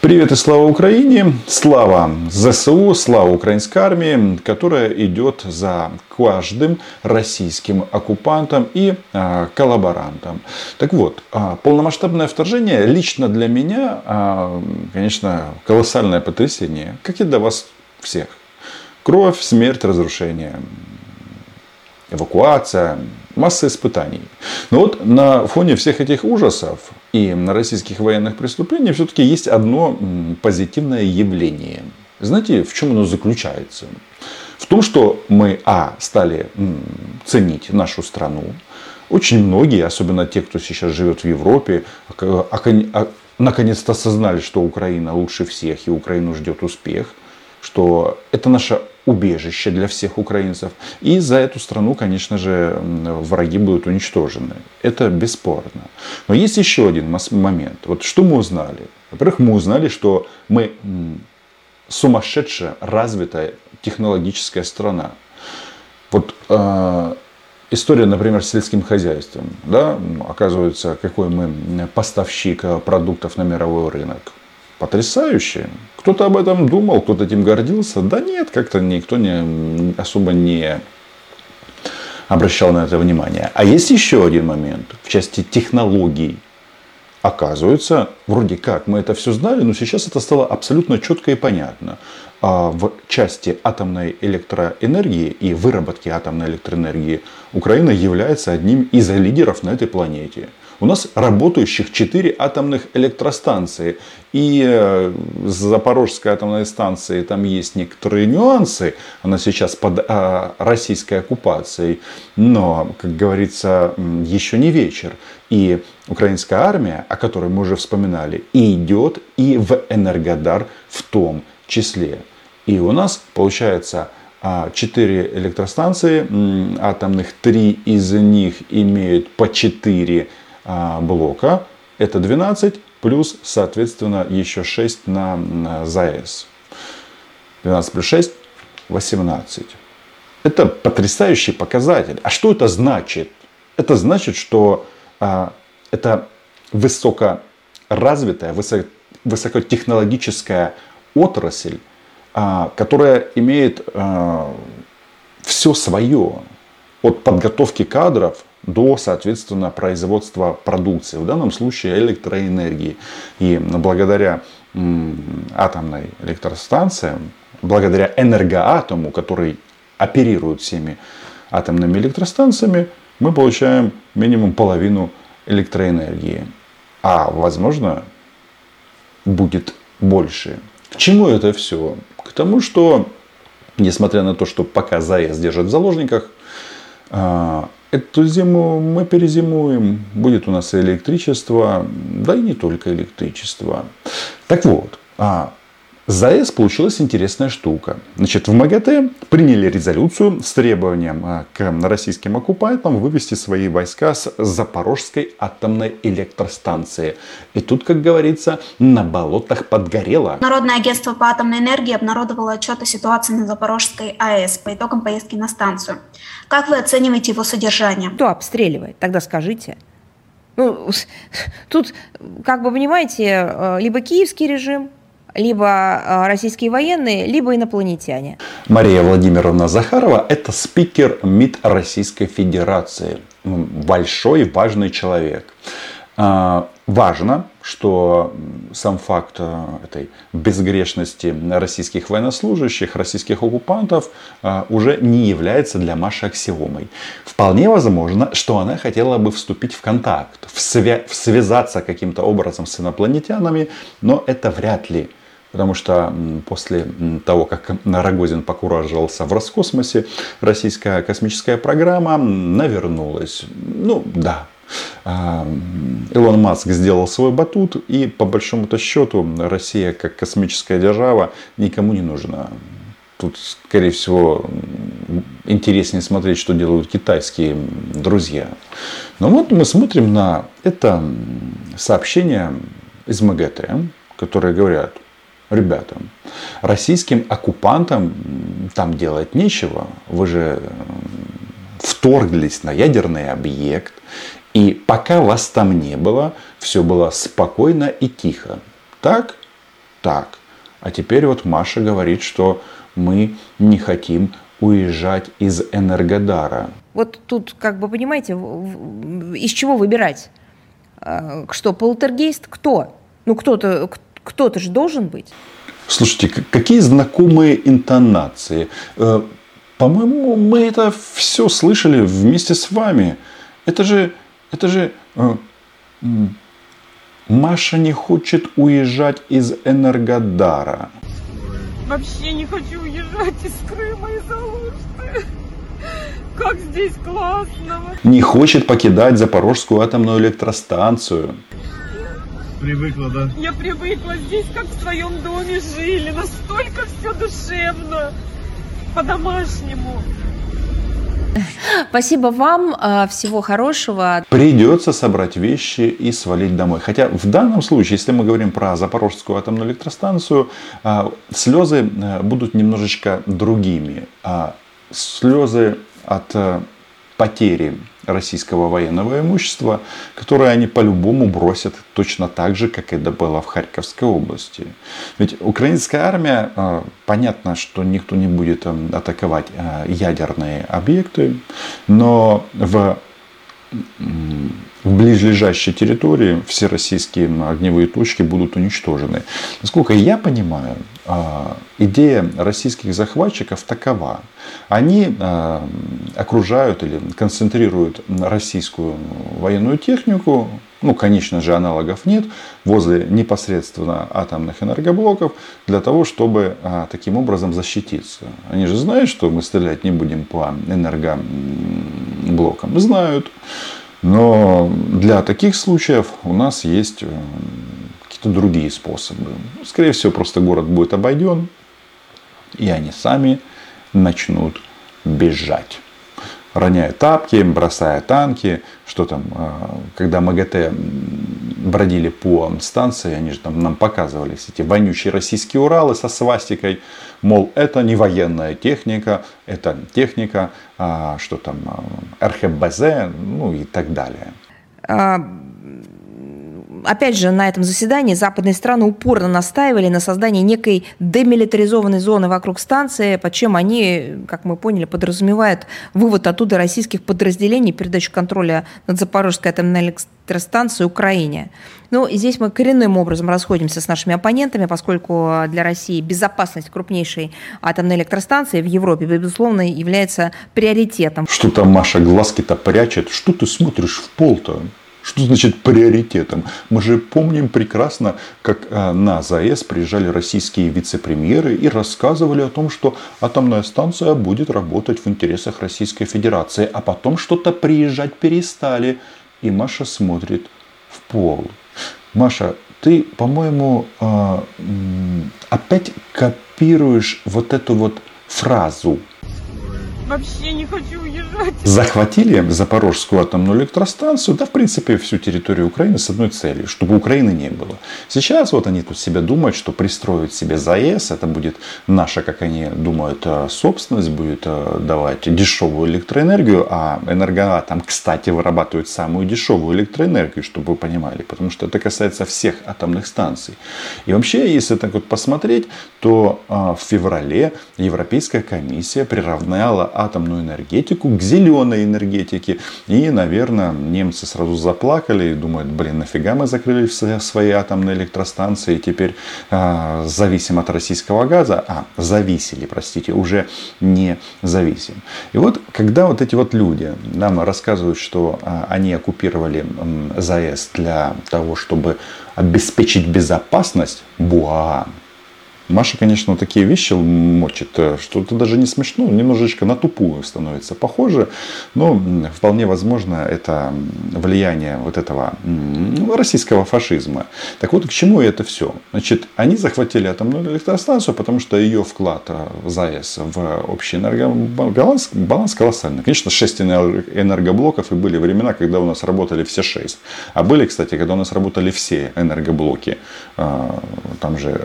Привет и слава Украине, слава ЗСУ, слава украинской армии, которая идет за каждым российским оккупантом и э, коллаборантом. Так вот, э, полномасштабное вторжение лично для меня, э, конечно, колоссальное потрясение, как и для вас всех. Кровь, смерть, разрушение, эвакуация, масса испытаний. Но вот на фоне всех этих ужасов и на российских военных преступлений все-таки есть одно позитивное явление. Знаете, в чем оно заключается? В том, что мы, а, стали ценить нашу страну. Очень многие, особенно те, кто сейчас живет в Европе, наконец-то осознали, что Украина лучше всех и Украину ждет успех что это наша убежище для всех украинцев. И за эту страну, конечно же, враги будут уничтожены. Это бесспорно. Но есть еще один момент. Вот что мы узнали? Во-первых, мы узнали, что мы сумасшедшая, развитая технологическая страна. Вот э, история, например, с сельским хозяйством. Да? Оказывается, какой мы поставщик продуктов на мировой рынок потрясающе. Кто-то об этом думал, кто-то этим гордился. Да нет, как-то никто не, особо не обращал на это внимание. А есть еще один момент в части технологий. Оказывается, вроде как мы это все знали, но сейчас это стало абсолютно четко и понятно. А в части атомной электроэнергии и выработки атомной электроэнергии Украина является одним из лидеров на этой планете. У нас работающих 4 атомных электростанции. И э, с Запорожской атомной станцией там есть некоторые нюансы. Она сейчас под а, российской оккупацией. Но, как говорится, еще не вечер. И украинская армия, о которой мы уже вспоминали, идет и в Энергодар в том числе. И у нас получается 4 а, электростанции атомных, 3 из них имеют по 4 а, блока. Это 12 плюс, соответственно, еще 6 на ЗАЭС. 12 плюс 6 – 18. Это потрясающий показатель. А что это значит? Это значит, что а, это высокоразвитая, высоко, высокотехнологическая отрасль, а, которая имеет а, все свое. От подготовки кадров до, соответственно, производства продукции, в данном случае электроэнергии. И благодаря атомной электростанциям, благодаря энергоатому, который оперирует всеми атомными электростанциями, мы получаем минимум половину электроэнергии. А возможно, будет больше. К чему это все? К тому, что, несмотря на то, что пока ЗАЭС держит в заложниках, а, Эту зиму мы перезимуем. Будет у нас электричество, да и не только электричество. Так вот, а ЗАЭС получилась интересная штука. Значит, в МАГАТЭ приняли резолюцию с требованием а, к российским оккупантам вывести свои войска с Запорожской атомной электростанции. И тут, как говорится, на болотах подгорело. Народное агентство по атомной энергии обнародовало отчет о ситуации на Запорожской АЭС по итогам поездки на станцию. Как вы оцениваете его содержание? Кто обстреливает? Тогда скажите. Ну, тут, как бы, понимаете, э, либо киевский режим, либо э, российские военные, либо инопланетяне. Мария Владимировна Захарова – это спикер МИД Российской Федерации. Большой, важный человек. А, важно, что сам факт э, этой безгрешности российских военнослужащих, российских оккупантов уже не является для Маши аксиомой. Вполне возможно, что она хотела бы вступить в контакт, в свя- связаться каким-то образом с инопланетянами, но это вряд ли. Потому что после того, как Рогозин покураживался в Роскосмосе, российская космическая программа навернулась. Ну да, а, Илон Маск сделал свой батут, и по большому-то счету Россия как космическая держава никому не нужна. Тут, скорее всего, интереснее смотреть, что делают китайские друзья. Но вот мы смотрим на это сообщение из МГТ, которые говорят, ребята, российским оккупантам там делать нечего. Вы же вторглись на ядерный объект. И пока вас там не было, все было спокойно и тихо. Так? Так. А теперь вот Маша говорит, что мы не хотим уезжать из Энергодара. Вот тут, как бы, понимаете, из чего выбирать? А, что, полтергейст? Кто? Ну, кто-то кто-то же должен быть. Слушайте, какие знакомые интонации. Э, по-моему, мы это все слышали вместе с вами. Это же, это же э, Маша не хочет уезжать из Энергодара. Вообще не хочу уезжать из Крыма, из Алушты. Как здесь классно. Не хочет покидать Запорожскую атомную электростанцию. Привыкла, да? Я привыкла. Здесь как в своем доме жили. Настолько все душевно. По-домашнему. Спасибо вам, а, всего хорошего. Придется собрать вещи и свалить домой. Хотя в данном случае, если мы говорим про Запорожскую атомную электростанцию, а, слезы а, будут немножечко другими. Слезы от потери российского военного имущества, которое они по-любому бросят точно так же, как это было в Харьковской области. Ведь украинская армия, а, понятно, что никто не будет атаковать а, ядерные объекты, но в в ближайшей территории все российские огневые точки будут уничтожены. Насколько я понимаю, а, идея российских захватчиков такова. Они окружают или концентрируют российскую военную технику, ну, конечно же, аналогов нет, возле непосредственно атомных энергоблоков, для того, чтобы а, таким образом защититься. Они же знают, что мы стрелять не будем по энергоблокам. Знают. Но для таких случаев у нас есть э, какие-то другие способы. Скорее всего, просто город будет обойден, и они сами начнут бежать. Роняя тапки, бросая танки, что там, э, когда МАГАТЭ бродили по станции, они же там нам показывали эти вонючие российские Уралы со свастикой, мол, это не военная техника, это техника, а, что там, а, РХБЗ, ну и так далее. А, опять же, на этом заседании западные страны упорно настаивали на создании некой демилитаризованной зоны вокруг станции, под чем они, как мы поняли, подразумевают вывод оттуда российских подразделений, передачу контроля над Запорожской атомной электростанцией Украине. Ну, и здесь мы коренным образом расходимся с нашими оппонентами, поскольку для России безопасность крупнейшей атомной электростанции в Европе, безусловно, является приоритетом. Что там Маша глазки-то прячет? Что ты смотришь в пол-то? Что значит приоритетом? Мы же помним прекрасно, как э, на ЗАЭС приезжали российские вице-премьеры и рассказывали о том, что атомная станция будет работать в интересах Российской Федерации. А потом что-то приезжать перестали. И Маша смотрит в пол. Маша, ты, по-моему, э, опять копируешь вот эту вот фразу Вообще не хочу. Захватили Запорожскую атомную электростанцию, да, в принципе, всю территорию Украины с одной целью, чтобы Украины не было. Сейчас вот они тут себе думают, что пристроить себе ЗАЭС, это будет наша, как они думают, э, собственность, будет э, давать дешевую электроэнергию, а Энергоатом, кстати, вырабатывает самую дешевую электроэнергию, чтобы вы понимали, потому что это касается всех атомных станций. И вообще, если так вот посмотреть, то э, в феврале Европейская комиссия приравняла атомную энергетику к зеленой энергетике. И, наверное, немцы сразу заплакали и думают, блин, нафига мы закрыли свои атомные электростанции, и теперь э, зависим от российского газа, а, зависели, простите, уже не зависим. И вот, когда вот эти вот люди нам рассказывают, что э, они оккупировали э, ЗАЭС для того, чтобы обеспечить безопасность, буа, Маша, конечно, такие вещи мочит, э, что это даже не смешно, немножечко на тупую становится похоже, но вполне возможно это влияние вот этого российского фашизма. Так вот, к чему это все? Значит, они захватили атомную электростанцию, потому что ее вклад э, в ЗАЭС в общий энергобаланс баланс колоссальный. Конечно, 6 энергоблоков, и были времена, когда у нас работали все 6. А были, кстати, когда у нас работали все энергоблоки. Э, там же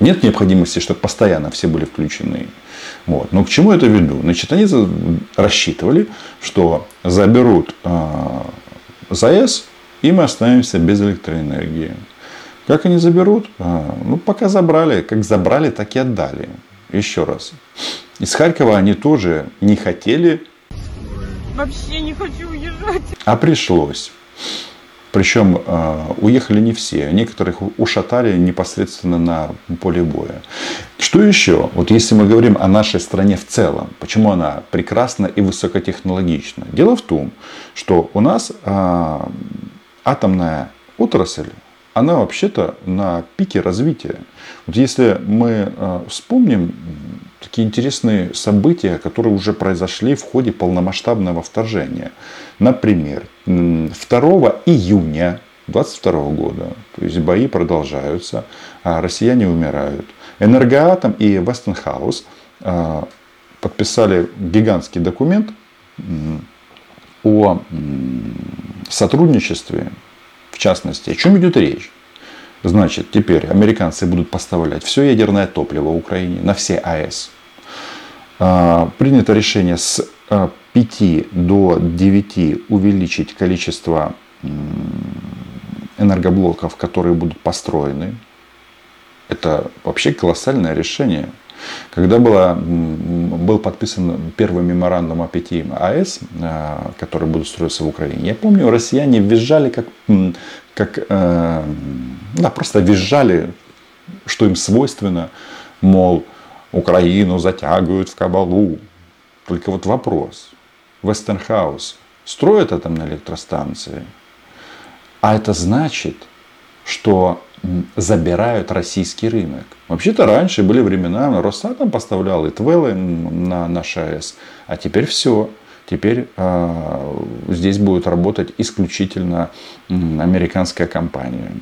нет необходимости, чтобы постоянно все были включены. Вот. Но к чему это веду? Значит, они рассчитывали, что заберут э, ЗАЭС, и мы останемся без электроэнергии. Как они заберут? А, ну, пока забрали. Как забрали, так и отдали. Еще раз. Из Харькова они тоже не хотели. Вообще не хочу уезжать. А пришлось. Причем э, уехали не все, некоторых ушатали непосредственно на поле боя. Что еще? Вот если мы говорим о нашей стране в целом, почему она прекрасна и высокотехнологична? Дело в том, что у нас э, атомная отрасль, она вообще-то на пике развития. Вот если мы э, вспомним такие интересные события, которые уже произошли в ходе полномасштабного вторжения. Например, 2 июня 22 года, то есть бои продолжаются, а россияне умирают. Энергоатом и Вестенхаус а, подписали гигантский документ о сотрудничестве, в частности, о чем идет речь. Значит, теперь американцы будут поставлять все ядерное топливо Украине на все АЭС. А, принято решение с 5 а, до 9 увеличить количество энергоблоков, которые будут построены. Это вообще колоссальное решение. Когда было, был подписан первый меморандум о 5 АЭС, а, которые будут строиться в Украине, я помню, россияне визжали как, как э, да, просто визжали, что им свойственно, мол, Украину затягивают в кабалу. Только вот вопрос. Westinghouse строит атомные электростанции, а это значит, что забирают российский рынок. Вообще-то раньше были времена, Росатом поставлял и ТВЭЛ на наши АЭС, а теперь все. Теперь э, здесь будет работать исключительно американская компания.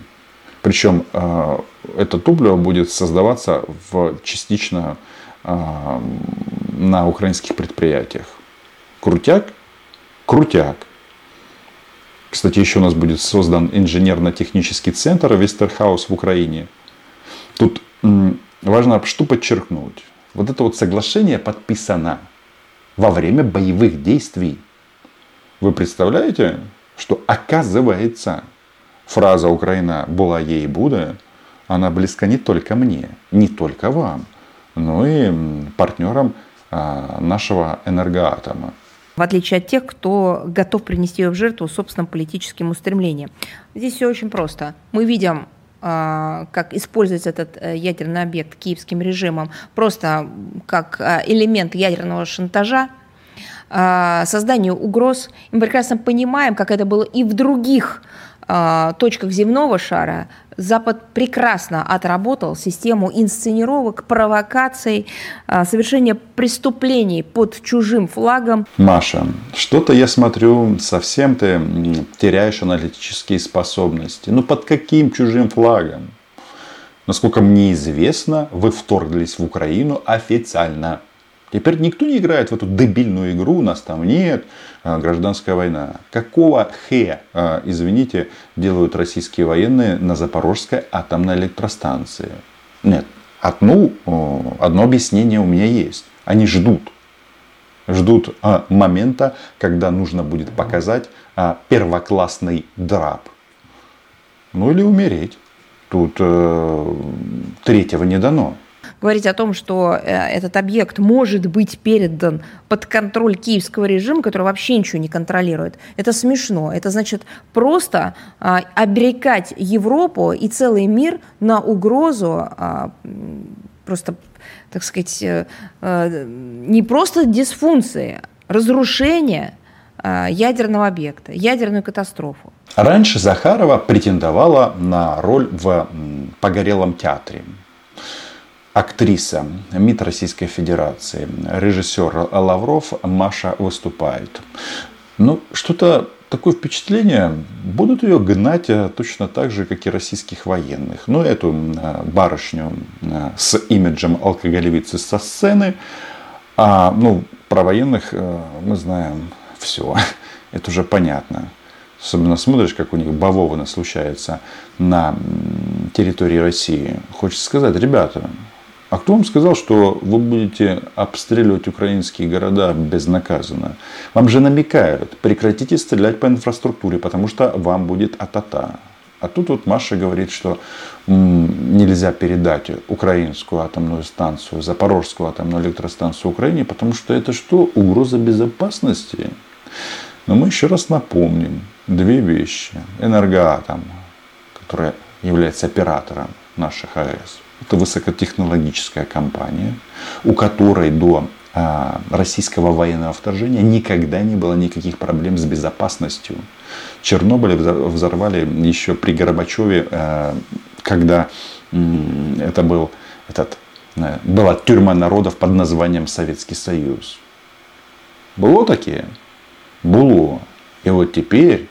Причем э, это топливо будет создаваться в, частично э, на украинских предприятиях. Крутяк? Крутяк. Кстати, еще у нас будет создан инженерно-технический центр Вестерхаус в Украине. Тут важно что подчеркнуть. Вот это вот соглашение подписано во время боевых действий. Вы представляете, что оказывается фраза «Украина была ей буде», она близка не только мне, не только вам, но и партнерам а, нашего энергоатома. В отличие от тех, кто готов принести ее в жертву собственным политическим устремлениям. Здесь все очень просто. Мы видим а, как используется этот э, ядерный объект киевским режимом просто как а, элемент ядерного шантажа, созданию угроз. И мы прекрасно понимаем, как это было и в других точках земного шара Запад прекрасно отработал систему инсценировок, провокаций, а, совершения преступлений под чужим флагом. Маша, что-то я смотрю, совсем ты теряешь аналитические способности. Ну под каким чужим флагом? Насколько мне известно, вы вторглись в Украину официально. Теперь никто не играет в эту дебильную игру, нас там нет, а, гражданская война. Какого хе, а, извините, делают российские военные на Запорожской атомной электростанции? Нет, одну, одно объяснение у меня есть. Они ждут. Ждут а, момента, когда нужно будет показать первоклассный драп. Ну или умереть. Тут э, третьего не дано говорить о том, что э, этот объект может быть передан под контроль киевского режима, который вообще ничего не контролирует, это смешно. Это значит просто а, обрекать Европу и целый мир на угрозу а, просто, так сказать, э, э, не просто дисфункции, разрушения ядерного объекта, ядерную катастрофу. Раньше Захарова претендовала на роль в «Погорелом театре» актриса МИД Российской Федерации, режиссер Лавров Маша выступает. Ну, что-то такое впечатление, будут ее гнать э, точно так же, как и российских военных. Ну, эту э, барышню э, с имиджем алкоголевицы со сцены. А, ну, про военных мы знаем все. Это уже понятно. Особенно смотришь, как у них бавовна случается на территории России. Хочется сказать, ребята, вам сказал, что вы будете обстреливать украинские города безнаказанно? Вам же намекают, прекратите стрелять по инфраструктуре, потому что вам будет атата. А тут вот Маша говорит, что нельзя передать украинскую атомную станцию, Запорожскую атомную электростанцию Украине, потому что это что? Угроза безопасности. Но мы еще раз напомним две вещи. Энергоатом, который является оператором наших АЭС. Это высокотехнологическая компания, у которой до а, российского военного вторжения никогда не было никаких проблем с безопасностью. Чернобыль взорвали еще при Горбачеве, а, когда это был этот, э, была тюрьма народов под названием Советский Союз. Было такие? Было. И вот теперь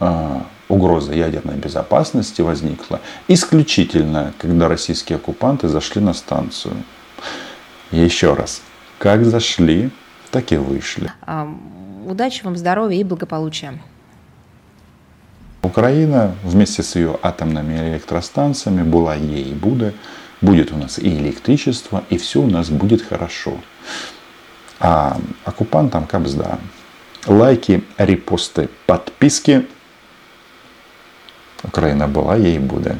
а, угроза ядерной безопасности возникла исключительно, когда российские оккупанты зашли на станцию. Еще раз, как зашли, так и вышли. Удачи вам, здоровья и благополучия. Украина вместе с ее атомными электростанциями была ей и будет. Будет у нас и электричество, и все у нас будет хорошо. А оккупантам кабзда. Лайки, репосты, подписки. Украина была, ей будет.